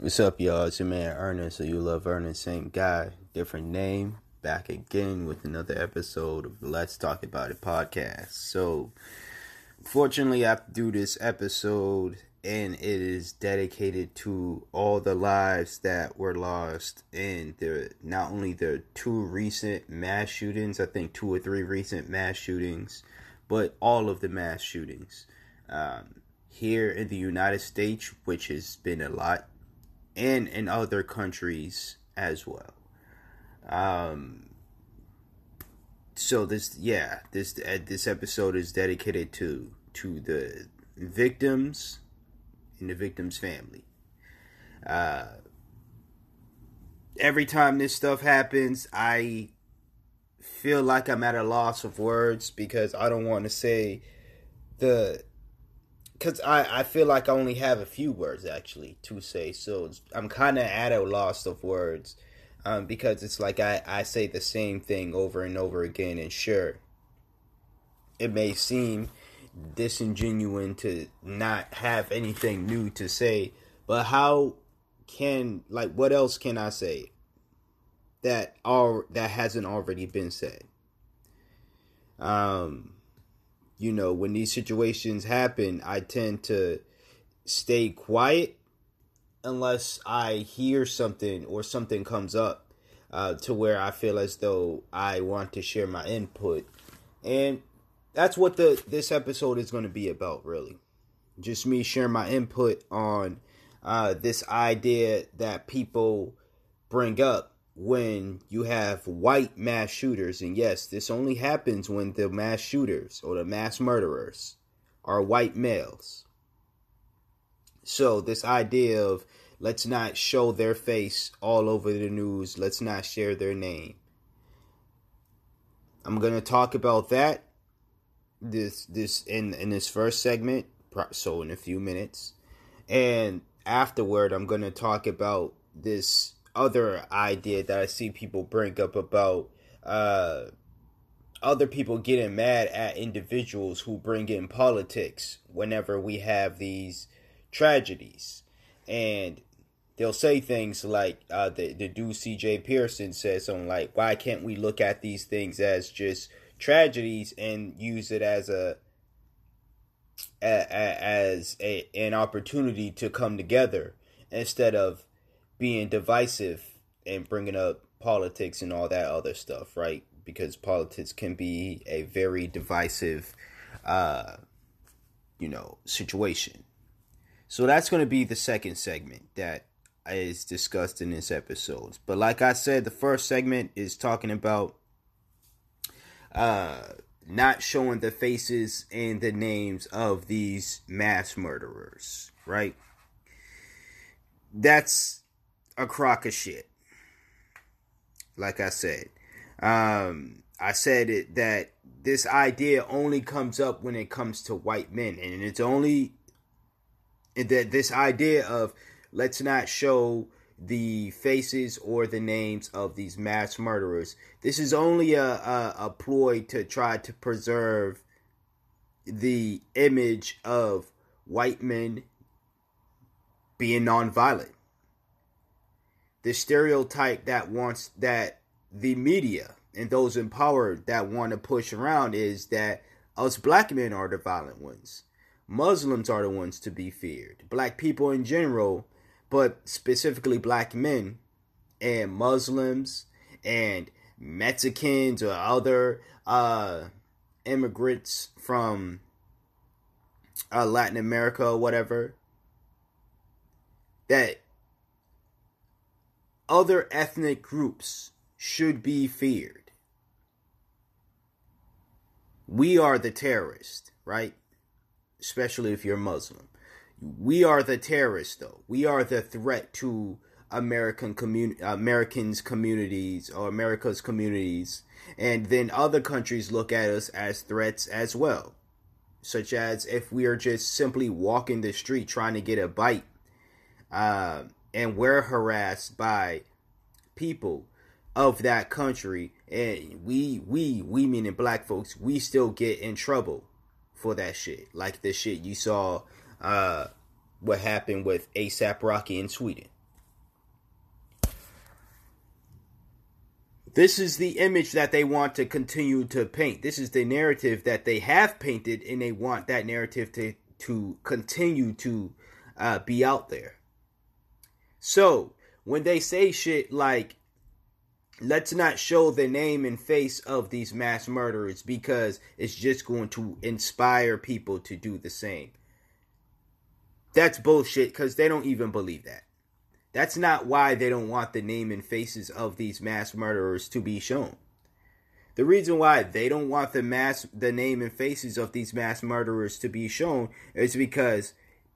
What's up, y'all? It's your man Ernest, so you love Ernest, same guy, different name. Back again with another episode of Let's Talk About It podcast. So, fortunately, I have to do this episode, and it is dedicated to all the lives that were lost in the not only the two recent mass shootings, I think two or three recent mass shootings, but all of the mass shootings um, here in the United States, which has been a lot and in other countries as well. Um, so this, yeah, this uh, this episode is dedicated to to the victims and the victims' family. Uh, every time this stuff happens, I feel like I'm at a loss of words because I don't want to say the because I, I feel like I only have a few words actually to say, so I'm kind of at a loss of words um, because it's like I, I say the same thing over and over again, and sure, it may seem disingenuous to not have anything new to say, but how can like what else can I say that all that hasn't already been said? Um you know, when these situations happen, I tend to stay quiet unless I hear something or something comes up uh, to where I feel as though I want to share my input. And that's what the this episode is going to be about, really. Just me sharing my input on uh, this idea that people bring up when you have white mass shooters, and yes, this only happens when the mass shooters or the mass murderers are white males. So, this idea of let's not show their face all over the news, let's not share their name. I'm going to talk about that this this in in this first segment so in a few minutes and afterward I'm going to talk about this other idea that I see people bring up about uh, other people getting mad at individuals who bring in politics whenever we have these tragedies. And they'll say things like uh, the, the dude CJ Pearson says something like, why can't we look at these things as just tragedies and use it as a as a, an opportunity to come together instead of being divisive and bringing up politics and all that other stuff, right? Because politics can be a very divisive, uh, you know, situation. So that's going to be the second segment that is discussed in this episode. But like I said, the first segment is talking about uh, not showing the faces and the names of these mass murderers, right? That's a crock of shit. Like I said, um, I said it that this idea only comes up when it comes to white men, and it's only that this idea of let's not show the faces or the names of these mass murderers. This is only a, a, a ploy to try to preserve the image of white men being nonviolent the stereotype that wants that the media and those in power that want to push around is that us black men are the violent ones. Muslims are the ones to be feared. Black people in general, but specifically black men and Muslims and Mexicans or other uh, immigrants from uh, Latin America or whatever. That other ethnic groups should be feared. We are the terrorist, right? Especially if you're Muslim. We are the terrorists, though. We are the threat to American community, Americans' communities or America's communities, and then other countries look at us as threats as well. Such as if we are just simply walking the street trying to get a bite, uh, and we're harassed by people of that country. And we we we meaning black folks we still get in trouble for that shit. Like the shit you saw uh what happened with asap rocky in sweden. This is the image that they want to continue to paint. This is the narrative that they have painted and they want that narrative to to continue to uh, be out there. So when they say shit like, let's not show the name and face of these mass murderers because it's just going to inspire people to do the same. That's bullshit because they don't even believe that. That's not why they don't want the name and faces of these mass murderers to be shown. The reason why they don't want the mass the name and faces of these mass murderers to be shown is because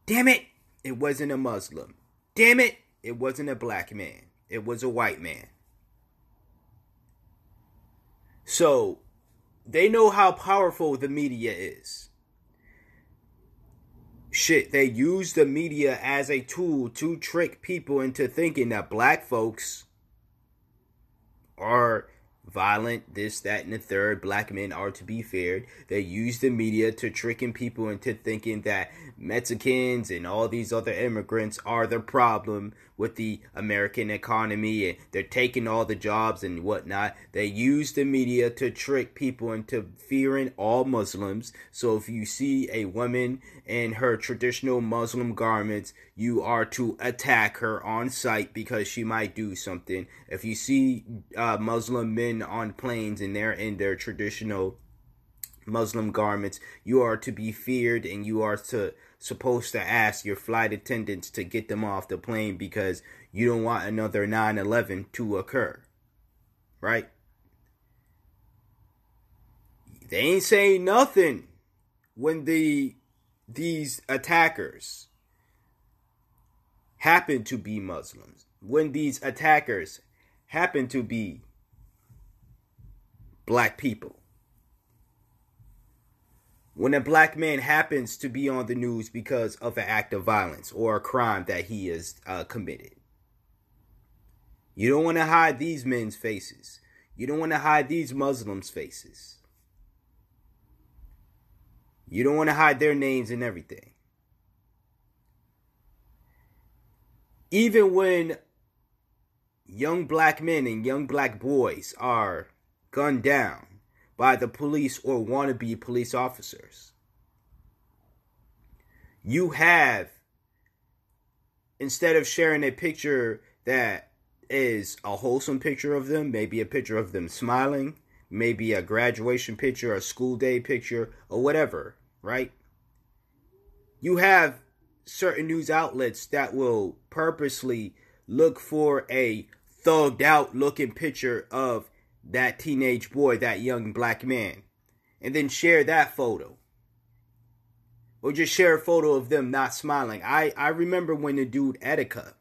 damn it, it wasn't a Muslim. Damn it, it wasn't a black man. It was a white man. So, they know how powerful the media is shit, they use the media as a tool to trick people into thinking that black folks are violent, this, that, and the third. Black men are to be feared. They use the media to tricking people into thinking that Mexicans and all these other immigrants are the problem with the American economy and they're taking all the jobs and whatnot. They use the media to trick people into fearing all Muslims. So if you see a woman in her traditional Muslim garments, you are to attack her on sight because she might do something. If you see uh, Muslim men on planes and they're in their traditional Muslim garments, you are to be feared and you are to supposed to ask your flight attendants to get them off the plane because you don't want another 9/11 to occur. Right? They ain't saying nothing when the these attackers happen to be Muslims. When these attackers happen to be black people when a black man happens to be on the news because of an act of violence or a crime that he has uh, committed. You don't want to hide these men's faces. You don't want to hide these Muslims' faces. You don't want to hide their names and everything. Even when young black men and young black boys are gunned down, by the police or wannabe police officers. You have, instead of sharing a picture that is a wholesome picture of them, maybe a picture of them smiling, maybe a graduation picture, a school day picture, or whatever, right? You have certain news outlets that will purposely look for a thugged out looking picture of that teenage boy, that young black man, and then share that photo. Or just share a photo of them not smiling. I, I remember when the dude Etika,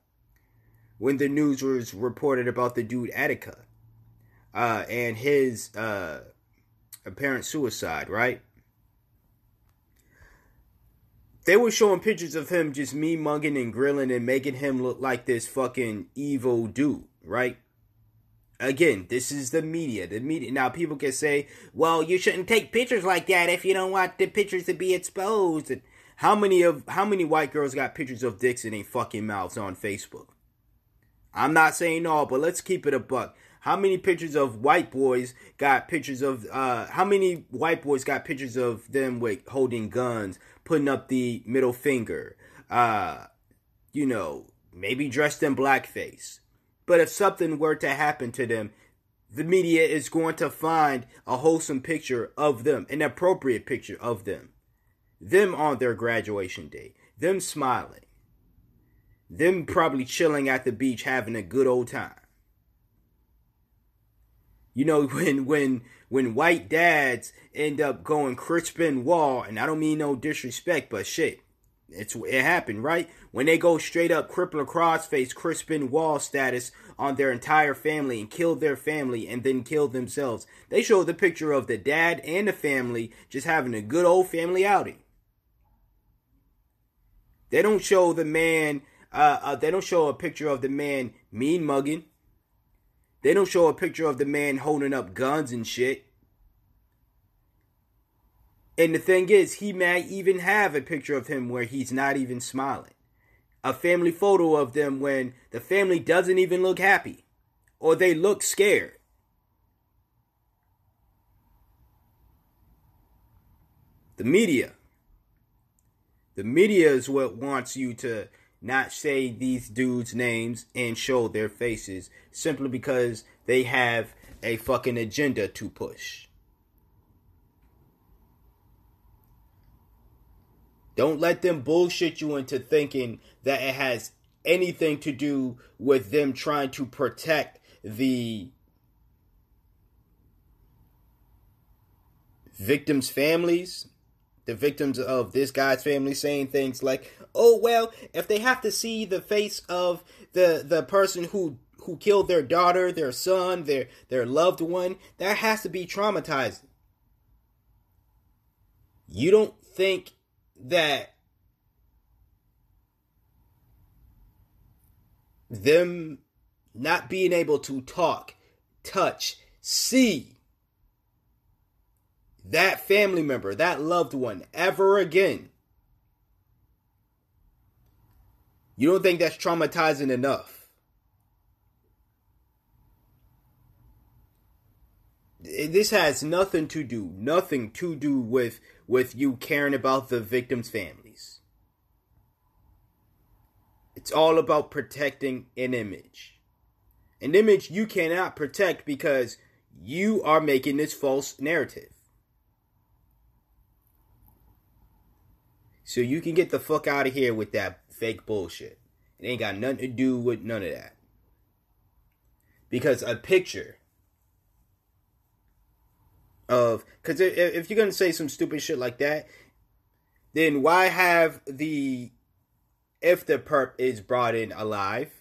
when the news was reported about the dude Etika, uh, and his uh, apparent suicide, right? They were showing pictures of him just me mugging and grilling and making him look like this fucking evil dude, right? Again, this is the media. The media. Now, people can say, "Well, you shouldn't take pictures like that if you don't want the pictures to be exposed." And how many of how many white girls got pictures of dicks in their fucking mouths on Facebook? I'm not saying all, but let's keep it a buck. How many pictures of white boys got pictures of? uh How many white boys got pictures of them with holding guns, putting up the middle finger? Uh, you know, maybe dressed in blackface but if something were to happen to them, the media is going to find a wholesome picture of them, an appropriate picture of them. Them on their graduation day, them smiling, them probably chilling at the beach having a good old time. You know, when when when white dads end up going Chris Benoit, and I don't mean no disrespect, but shit, it's it happened, right? When they go straight up crippler crossface Chris Benoit status on their entire family and kill their family and then kill themselves. They show the picture of the dad and the family just having a good old family outing. They don't show the man. Uh, uh, they don't show a picture of the man mean mugging. They don't show a picture of the man holding up guns and shit. And the thing is, he may even have a picture of him where he's not even smiling. A family photo of them when the family doesn't even look happy or they look scared. The media. The media is what wants you to not say these dudes' names and show their faces simply because they have a fucking agenda to push. Don't let them bullshit you into thinking that it has anything to do with them trying to protect the victims' families, the victims of this guy's family saying things like, "Oh well, if they have to see the face of the the person who who killed their daughter, their son, their their loved one, that has to be traumatizing." You don't think that them not being able to talk, touch, see that family member, that loved one ever again. You don't think that's traumatizing enough? This has nothing to do, nothing to do with with you caring about the victims' families. It's all about protecting an image. An image you cannot protect because you are making this false narrative. So you can get the fuck out of here with that fake bullshit. It ain't got nothing to do with none of that. Because a picture of because if you're gonna say some stupid shit like that, then why have the if the perp is brought in alive,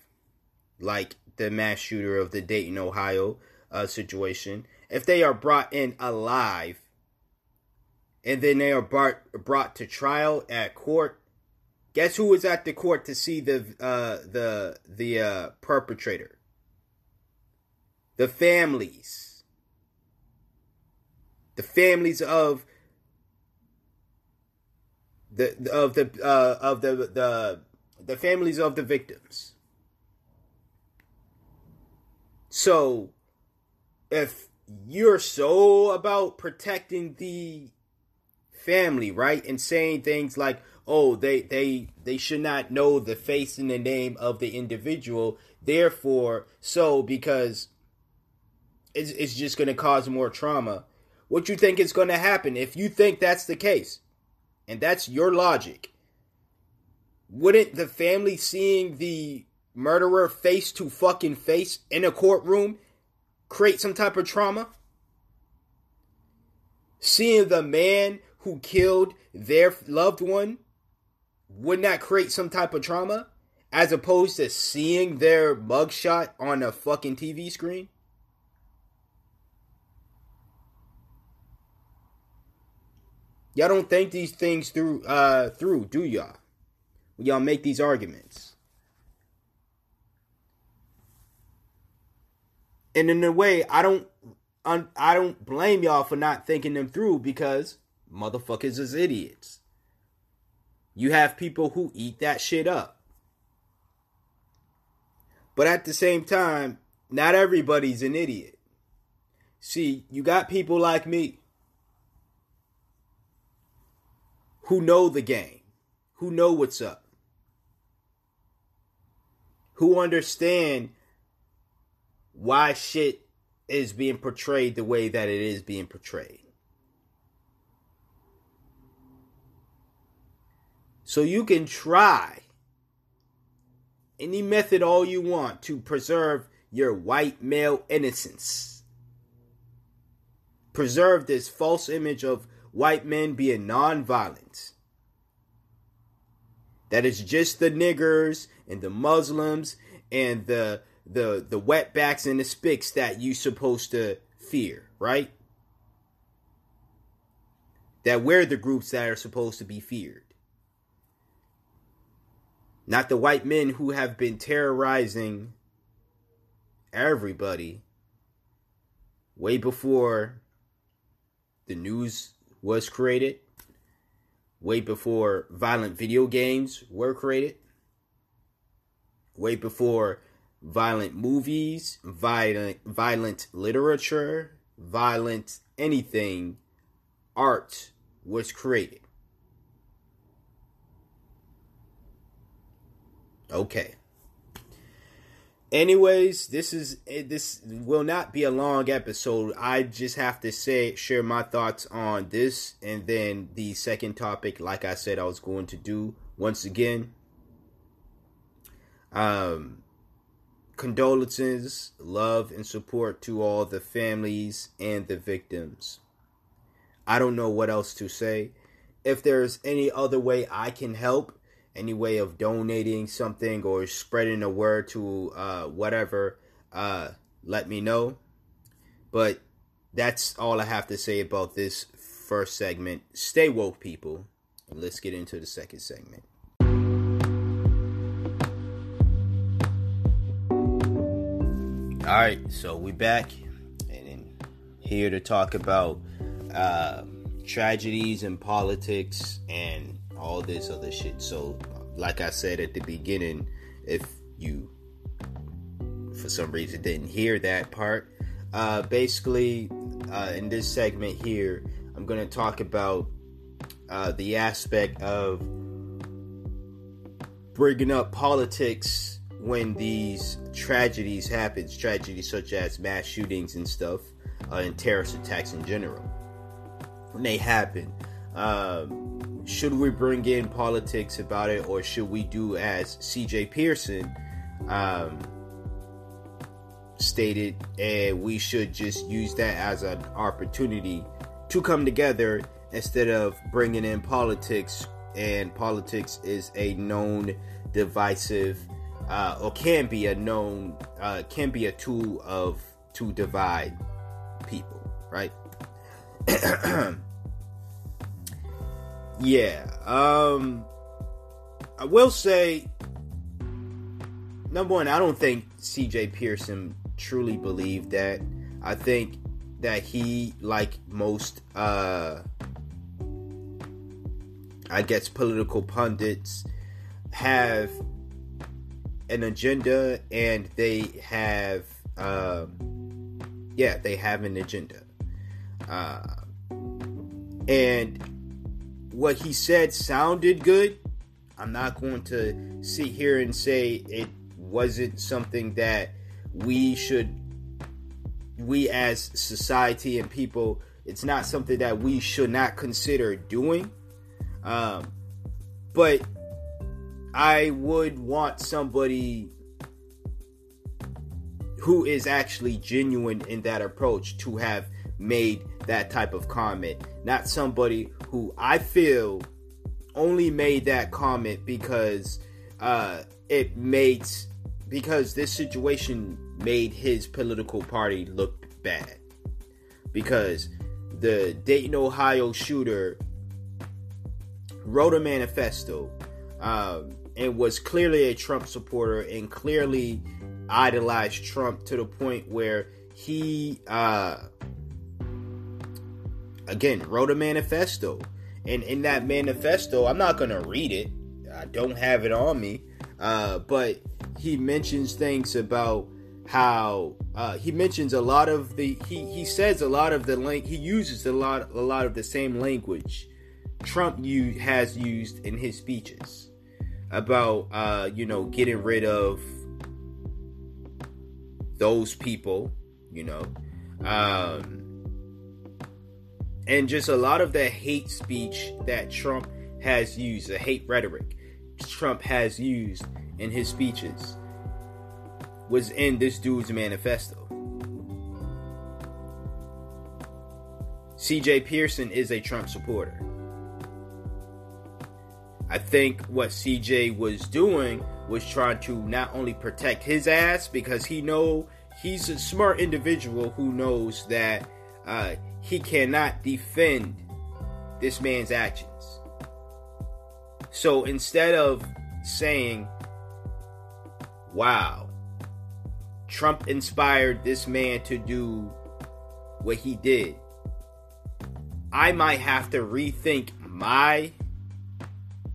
like the mass shooter of the Dayton, Ohio uh, situation, if they are brought in alive, and then they are brought brought to trial at court, guess who was at the court to see the uh, the the uh, perpetrator? The families the families of the of the uh, of the the the families of the victims. So, if you're so about protecting the family, right, and saying things like, "Oh, they they they should not know the face and the name of the individual," therefore, so because it's it's just going to cause more trauma what you think is going to happen if you think that's the case. And that's your logic. Wouldn't the family seeing the murderer face to fucking face in a courtroom create some type of trauma? Seeing the man who killed their loved one would not create some type of trauma as opposed to seeing their mugshot on a fucking TV screen? Y'all don't think these things through uh through, do y'all? Y'all make these arguments. And in a way, I don't I don't blame y'all for not thinking them through because motherfuckers is idiots. You have people who eat that shit up. But at the same time, not everybody's an idiot. See, you got people like me who know the game, who know what's up, who understand why shit is being portrayed the way that it is being portrayed. So you can try any method all you want to preserve your white male innocence. Preserve this false image of white men being non-violent. That is just the niggers and the Muslims and the the the wetbacks and the spicks that you supposed to fear, right? That we're the groups that are supposed to be feared. Not the white men who have been terrorizing everybody way before the news was created, way before violent video games were created, way before violent movies, violent violent literature, violent anything, art was created. Okay. Anyways, this is this will not be a long episode. I just have to say share my thoughts on this and then the second topic like I said I was going to do once again. Um condolences, love and support to all the families and the victims. I don't know what else to say. If there's any other way I can help, any way of donating something or spreading a word to uh, whatever, uh, let me know. But that's all I have to say about this first segment. Stay woke, people. Let's get into the second segment. All right, so we're back and here to talk about uh, tragedies in politics and all this other shit. So, like I said at the beginning, if you for some reason didn't hear that part, uh, basically uh, in this segment here, I'm going to talk about uh, the aspect of bringing up politics when these tragedies happen, tragedies such as mass shootings and stuff, uh, and terrorist attacks in general. When they happen, um, should we bring in politics about it or should we do as CJ Pearson um, stated and we should just use that as an opportunity to come together instead of bringing in politics and politics is a known divisive uh, or can be a known uh, can be a tool of to divide people right Yeah. Um I will say number one, I don't think CJ Pearson truly believed that. I think that he, like most uh I guess political pundits have an agenda and they have um yeah, they have an agenda. Uh and what he said sounded good. I'm not going to sit here and say it wasn't something that we should, we as society and people, it's not something that we should not consider doing. Um, but I would want somebody who is actually genuine in that approach to have made that type of comment, not somebody who I feel only made that comment because uh, it made because this situation made his political party look bad. Because the Dayton, Ohio shooter wrote a manifesto um, and was clearly a Trump supporter and clearly idolized Trump to the point where he uh, again wrote a manifesto. And in that manifesto i'm not gonna read it. I don't have it on me. Uh, but he mentions things about how uh, he mentions a lot of the he, he says a lot of the link he uses a lot a lot of the same language Trump you has used in his speeches about uh, you know getting rid of those people you know. Um, and just a lot of the hate speech that Trump has used, the hate rhetoric Trump has used in his speeches, was in this dude's manifesto. CJ Pearson is a Trump supporter. I think what CJ was doing was trying to not only protect his ass because he know he's a smart individual who knows that uh, he cannot defend this man's actions. So instead of saying, wow, Trump inspired this man to do what he did, I might have to rethink my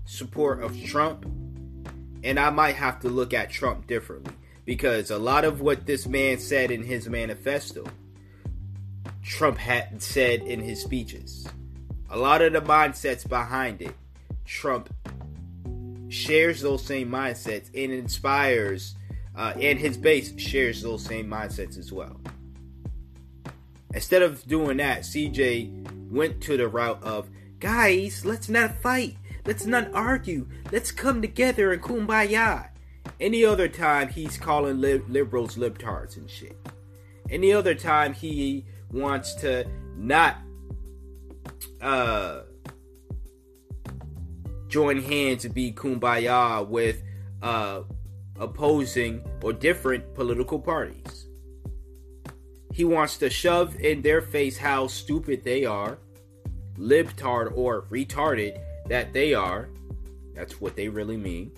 support of Trump and I might have to look at Trump differently because a lot of what this man said in his manifesto Trump had said in his speeches. a lot of the mindsets behind it, Trump shares those same mindsets and inspires, uh, and his base shares those same mindsets as well. Instead of doing that, CJ went to the route of, guys, let's not fight. Let's not argue. Let's come together and kumbaya. Any other time, he's calling li- liberals libtards and shit. Any other time, he wants to not uh, join hands and be kumbaya with uh, opposing or different political parties. He wants to shove in their face how stupid they are, libtard or retarded that they are. That's what they really mean.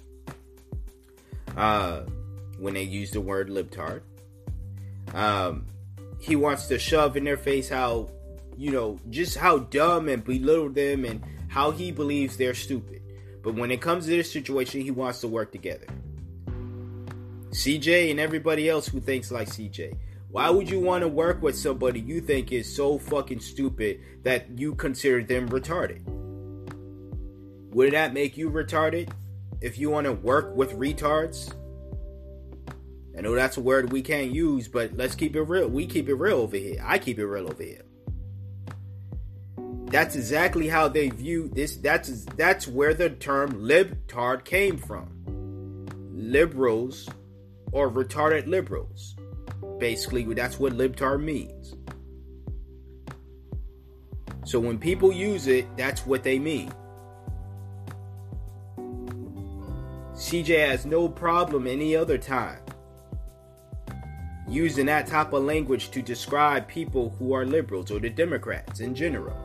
Uh, when they use the word libtard. Um, he wants to shove in their face how, you know, just how dumb and belittle them and how he believes they're stupid. But when it comes to this situation, he wants to work together. CJ and everybody else who thinks like CJ. Why would you want to work with somebody you think is so fucking stupid that you consider them retarded? Would that make you retarded if you want to work with retards? I know that's a word we can't use, but let's keep it real. We keep it real over here. I keep it real over here. That's exactly how they view this. That's that's where the term libtard came from. Liberals or retarded liberals. Basically, that's what libtard means. So when people use it, that's what they mean. CJ has no problem any other time using that type of language to describe people who are liberals or the Democrats in general.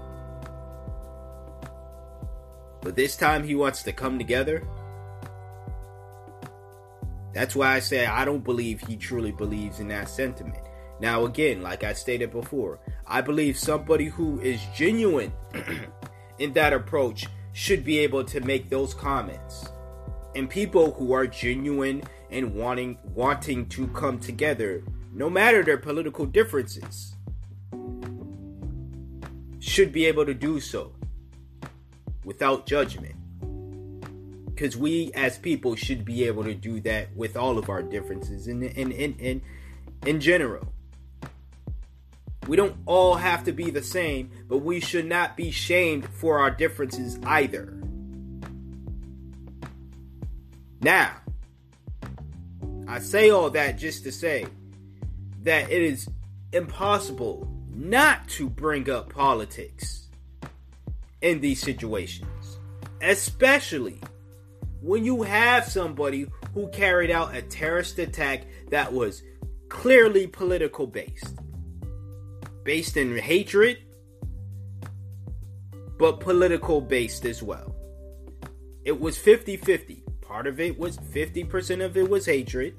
But this time he wants to come together. That's why I say I don't believe he truly believes in that sentiment. Now, again, like I stated before, I believe somebody who is genuine in that approach should be able to make those comments. And people who are genuine and wanting wanting to come together, no matter their political differences, should be able to do so without judgment. Because we as people should be able to do that with all of our differences in, in, in, in, in general. We don't all have to be the same, but we should not be shamed for our differences either. Now, I say all that just to say that it is impossible not to bring up politics in these situations, especially when you have somebody who carried out a terrorist attack that was clearly political based, based in hatred, but political based as well. It was 50 50. Part of it was 50% of it was hatred,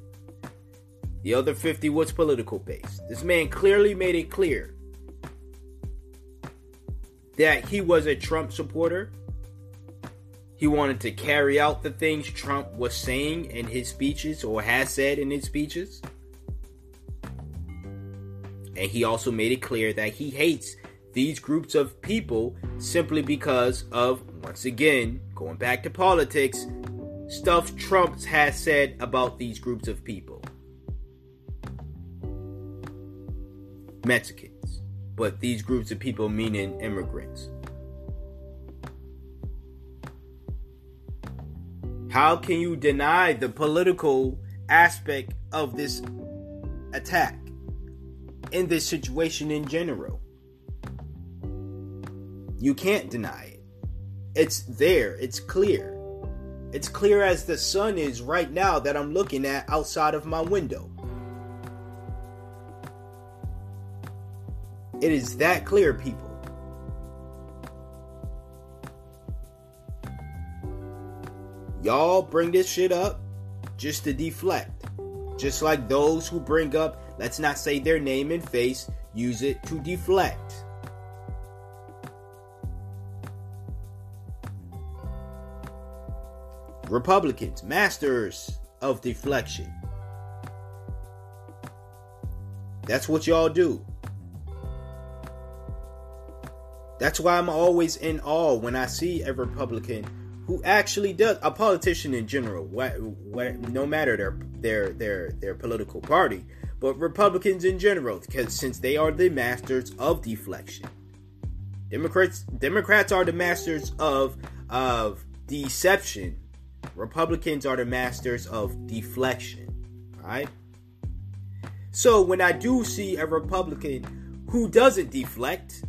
the other 50 was political based. This man clearly made it clear that he was a Trump supporter. He wanted to carry out the things Trump was saying in his speeches or has said in his speeches. And he also made it clear that he hates these groups of people simply because of, once again, going back to politics, stuff Trump has said about these groups of people. Mexicans, but these groups of people meaning immigrants. How can you deny the political aspect of this attack in this situation in general? You can't deny it. It's there, it's clear. It's clear as the sun is right now that I'm looking at outside of my window. It is that clear, people. Y'all bring this shit up just to deflect. Just like those who bring up, let's not say their name and face, use it to deflect. Republicans, masters of deflection. That's what y'all do. That's why I'm always in awe when I see a Republican who actually does a politician in general, what, what, no matter their their their their political party, but Republicans in general, because since they are the masters of deflection, Democrats Democrats are the masters of of deception. Republicans are the masters of deflection. Right. So when I do see a Republican who doesn't deflect,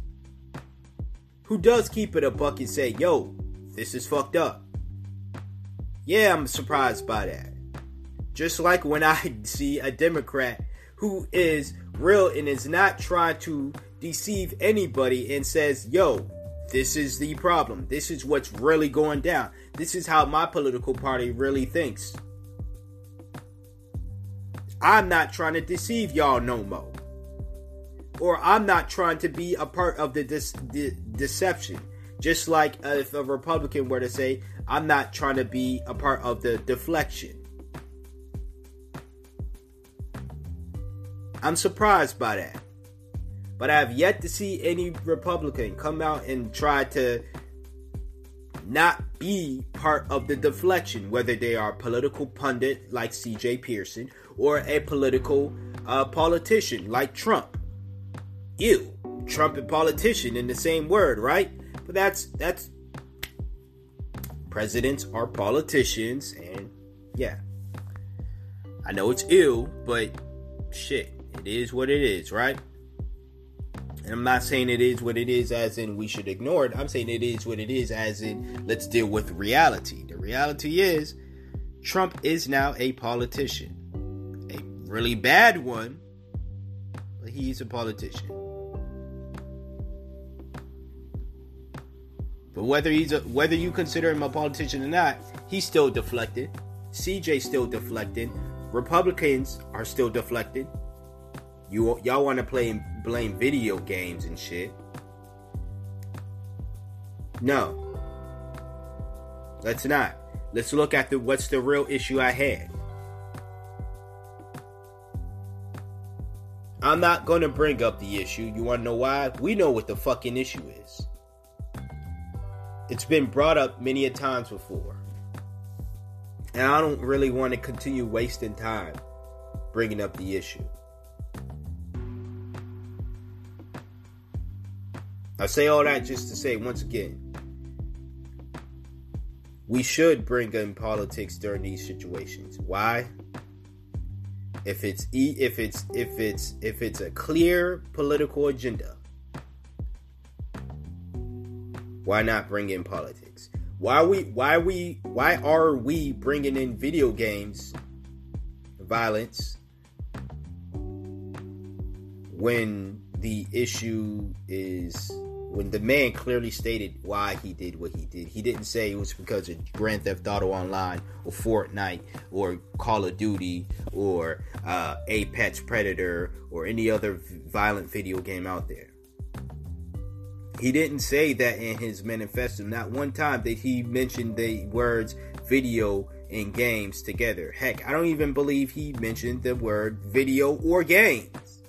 who does keep it a buck and say, "Yo, this is fucked up. Yeah, I'm surprised by that. Just like when I see a Democrat who is real and is not trying to deceive anybody and says, yo, this is the problem. This is what's really going down. This is how my political party really thinks. I'm not trying to deceive y'all no more. Or I'm not trying to be a part of the, de- deception. Just like if a Republican were to say, I'm not trying to be a part of the deflection. I'm surprised by that. But I have yet to see any Republican come out and try to not be part of the deflection, whether they are a political pundit like CJ Pearson or a political uh, politician like Trump. Ew, Trump and politician in the same word, right? But that's that's presidents are politicians and yeah. I know it's ill, but shit, it is what it is, right? And I'm not saying it is what it is as in we should ignore it. I'm saying it is what it is as in let's deal with reality. The reality is Trump is now a politician. A really bad one, but he's a politician. But whether he's a, whether you consider him a politician or not, he's still deflected. CJ still deflected. Republicans are still deflected. You y'all want to play and blame video games and shit. No. Let's not. Let's look at the what's the real issue I had. I'm not to bring up the issue. You want to know why? We know what the fucking issue is. It's been brought up many a times before. And I don't really want to continue wasting time bringing up the issue. I say all that just to say once again, we should bring in politics during these situations. Why? If it's if it's if it's if it's a clear political agenda, why not bring in politics? Why we why we why are we bringing in video games violence when the issue is when the man clearly stated why he did what he did. He didn't say it was because of Grand Theft Auto Online or Fortnite or Call of Duty or uh, Apex Predator or any other violent video game out there. He didn't say that in his manifesto. Not one time did he mention the words video and games together. Heck, I don't even believe he mentioned the word video or games.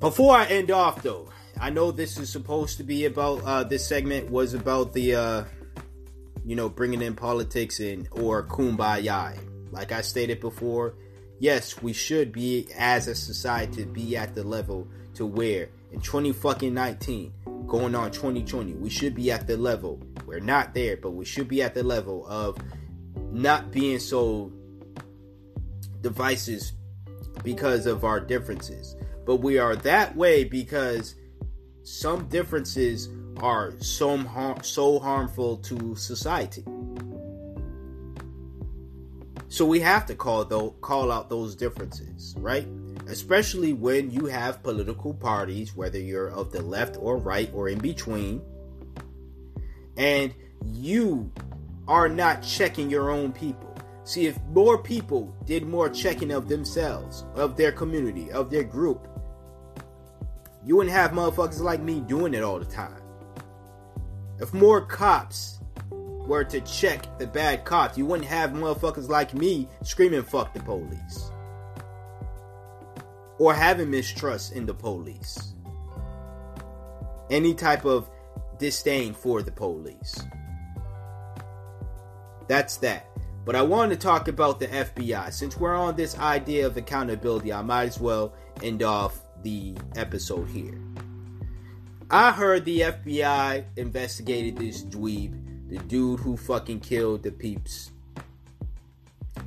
Before I end off, though, I know this is supposed to be about uh, this segment was about the, uh, you know, bringing in politics and or kumbaya like I stated before, yes, we should be as a society be at the level to where in 20 fucking 19 going on 2020 we should be at the level. We're not there but we should be at the level of not being so devices because of our differences. But we are that way because some differences are so, har- so harmful to society so we have to call though call out those differences, right? Especially when you have political parties, whether you're of the left or right or in between, and you are not checking your own people. See, if more people did more checking of themselves, of their community, of their group, you wouldn't have motherfuckers like me doing it all the time. If more cops were to check the bad cops, you wouldn't have motherfuckers like me screaming fuck the police. Or having mistrust in the police. Any type of disdain for the police. That's that. But I wanted to talk about the FBI. Since we're on this idea of accountability, I might as well end off the episode here. I heard the FBI investigated this dweeb, the dude who fucking killed the peeps.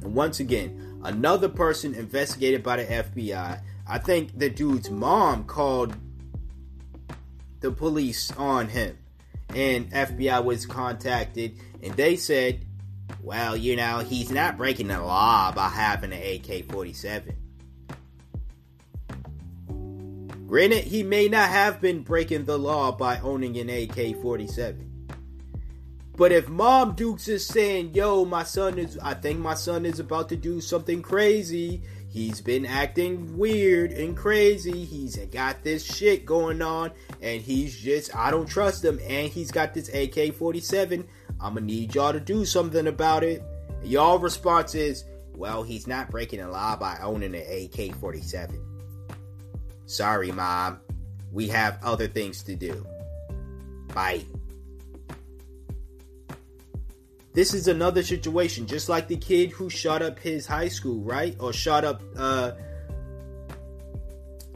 And once again, another person investigated by the FBI. I think the dude's mom called the police on him. And FBI was contacted and they said well, you know, he's not breaking the law by having an AK 47. Granted, he may not have been breaking the law by owning an AK 47. But if Mom Dukes is saying, yo, my son is, I think my son is about to do something crazy. He's been acting weird and crazy. He's got this shit going on. And he's just, I don't trust him. And he's got this AK 47. I'm gonna need y'all to do something about it. Y'all response is, well, he's not breaking the law by owning an AK 47. Sorry, mom. We have other things to do. Bye. This is another situation, just like the kid who shot up his high school, right? Or shot up uh,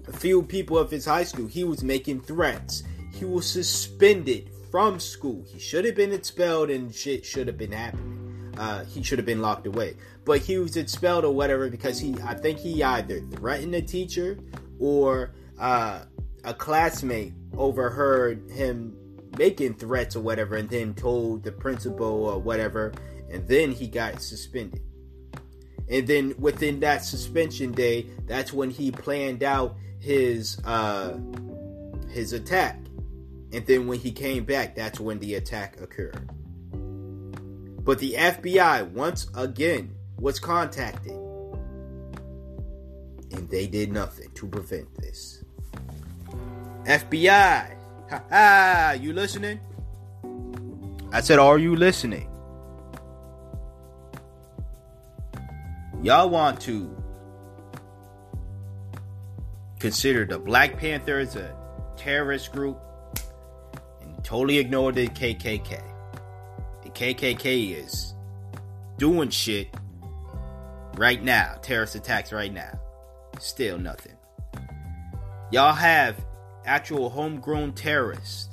a few people of his high school. He was making threats. He was suspended from school. He should have been expelled and shit should have been happening. Uh, he should have been locked away. But he was expelled or whatever because he, I think he either threatened a teacher or uh, a classmate overheard him making threats or whatever and then told the principal or whatever. And then he got suspended. And then within that suspension day, that's when he planned out his uh, his attack and then when he came back, that's when the attack occurred. But the FBI, once again, was contacted. And they did nothing to prevent this. FBI! Ha ha! You listening? I said, Are you listening? Y'all want to consider the Black Panthers a terrorist group? And totally ignore the KKK. The KKK is doing shit right now, terrorist attacks right now. Still nothing. Y'all have actual homegrown terrorist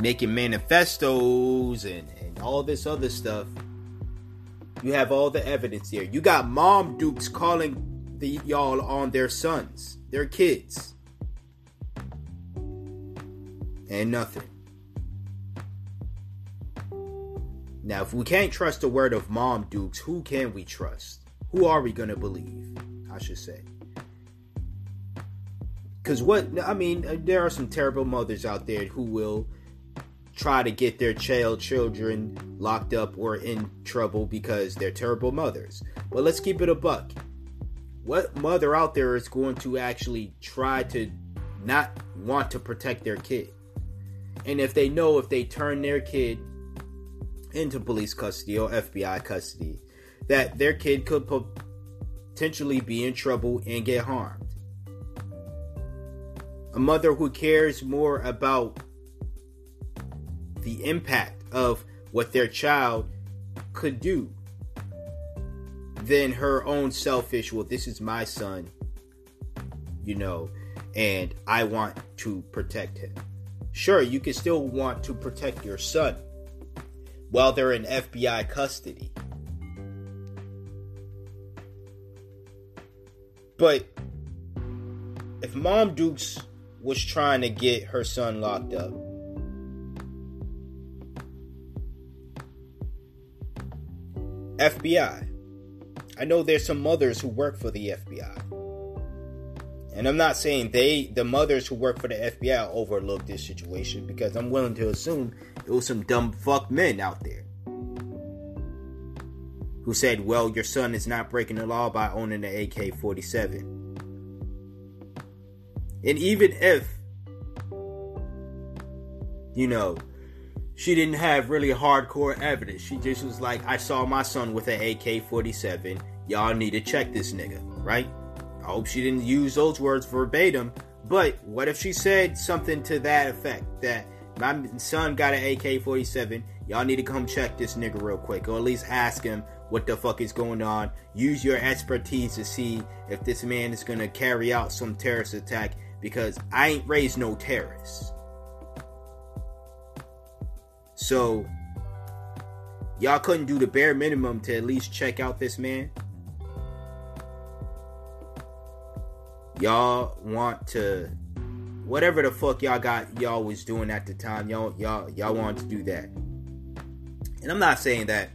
making manifestos and, and all this other stuff. You have all the evidence here. You got mom dukes calling the y'all on their sons, their kids and nothing. Now, if we can't trust the word of Mom Dukes, who can we trust? Who are we going to believe? I should say. Because what, I mean, uh, there are some terrible mothers out there who will try to get their child children locked up or in trouble because they're terrible mothers. But let's keep it a buck. What mother out there is going to actually try to not want to protect their kid? And if they know if they turn their kid into police custody or FBI custody, that their kid could potentially be in trouble and get harmed. A mother who cares more about the impact of what their child could do than her own selfish, well, this is my son, you know, and I want to protect him. Sure, you can still want to protect your son while they're in FBI custody. But if Mom Dukes was trying to get her son locked up, FBI. I know there's some mothers who work for the FBI. And I'm not saying they, the mothers who work for the FBI, overlooked this situation because I'm willing to assume it was some dumb fuck men out there who said, well, your son is not breaking the law by owning the AK 47. And even if, you know, she didn't have really hardcore evidence. She just was like, I saw my son with an AK 47. Y'all need to check this nigga, right? I hope she didn't use those words verbatim, but what if she said something to that effect that my son got an AK 47? Y'all need to come check this nigga real quick, or at least ask him what the fuck is going on. Use your expertise to see if this man is gonna carry out some terrorist attack because I ain't raised no terrorists. So, y'all couldn't do the bare minimum to at least check out this man. Y'all want to whatever the fuck y'all got y'all was doing at the time, y'all y'all y'all want to do that. And I'm not saying that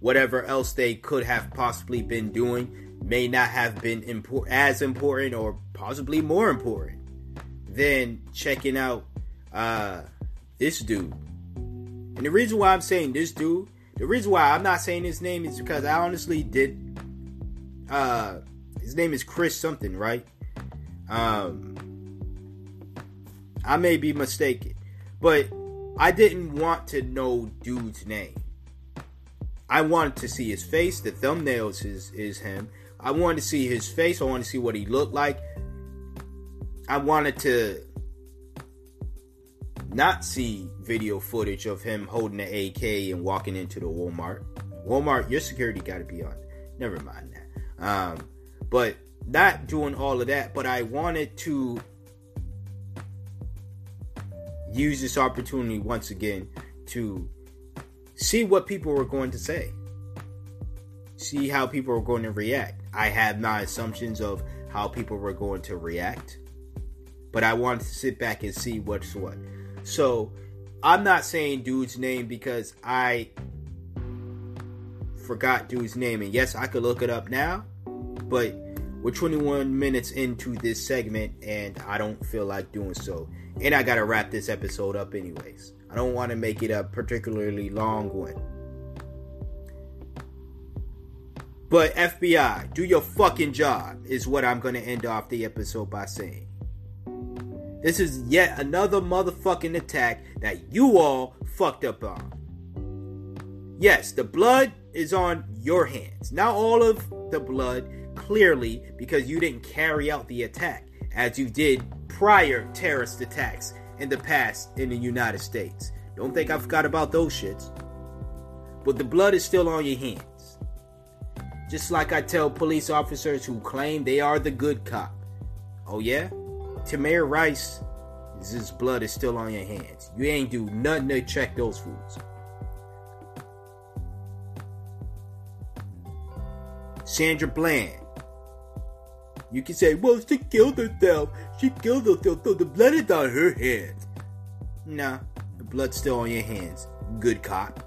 whatever else they could have possibly been doing may not have been impor- as important or possibly more important than checking out uh, this dude and the reason why I'm saying this dude, the reason why I'm not saying his name is because I honestly did. Uh, his name is Chris something, right? Um, I may be mistaken, but I didn't want to know dude's name. I wanted to see his face. The thumbnails is is him. I wanted to see his face. I wanted to see what he looked like. I wanted to not see video footage of him holding an AK and walking into the Walmart. Walmart, your security got to be on. Never mind that. Um, but not doing all of that. But I wanted to use this opportunity once again to see what people were going to say, see how people were going to react. I had my assumptions of how people were going to react, but I wanted to sit back and see what's what. So I'm not saying dude's name because I forgot dude's name. And yes, I could look it up now, but we're 21 minutes into this segment and I don't feel like doing so. And I gotta wrap this episode up, anyways. I don't want to make it a particularly long one. But FBI, do your fucking job, is what I'm gonna end off the episode by saying. This is yet another motherfucking attack that you all fucked up on. Yes, the blood is on your hands. Not all of the blood, clearly, because you didn't carry out the attack as you did prior terrorist attacks in the past in the United States. Don't think I forgot about those shits. But the blood is still on your hands. Just like I tell police officers who claim they are the good cop. Oh, yeah? Tamir Rice, his blood is still on your hands. You ain't do nothing to check those fools. Sandra Bland. You can say, well, she killed herself. She killed herself, so the blood is on her hands. Nah, the blood's still on your hands. Good cop.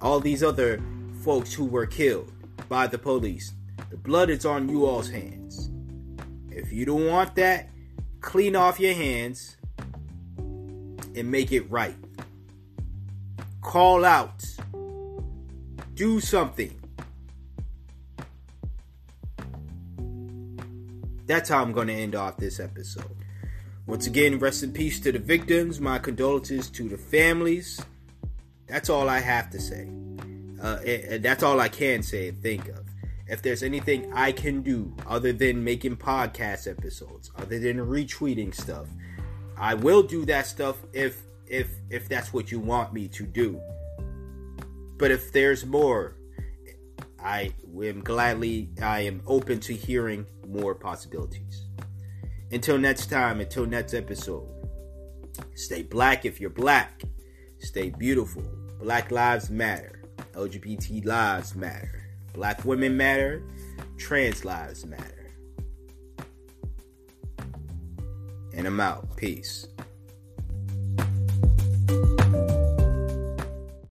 All these other folks who were killed by the police, the blood is on you all's hands. If you don't want that, clean off your hands and make it right. Call out. Do something. That's how I'm going to end off this episode. Once again, rest in peace to the victims. My condolences to the families. That's all I have to say. Uh, and that's all I can say and think of if there's anything I can do other than making podcast episodes, other than retweeting stuff, I will do that stuff if if if that's what you want me to do. But if there's more, I am gladly I am open to hearing more possibilities. Until next time, until next episode. Stay black if you're black. Stay beautiful. Black lives matter. LGBT lives matter. Black women matter. Trans lives matter. And I'm out. Peace.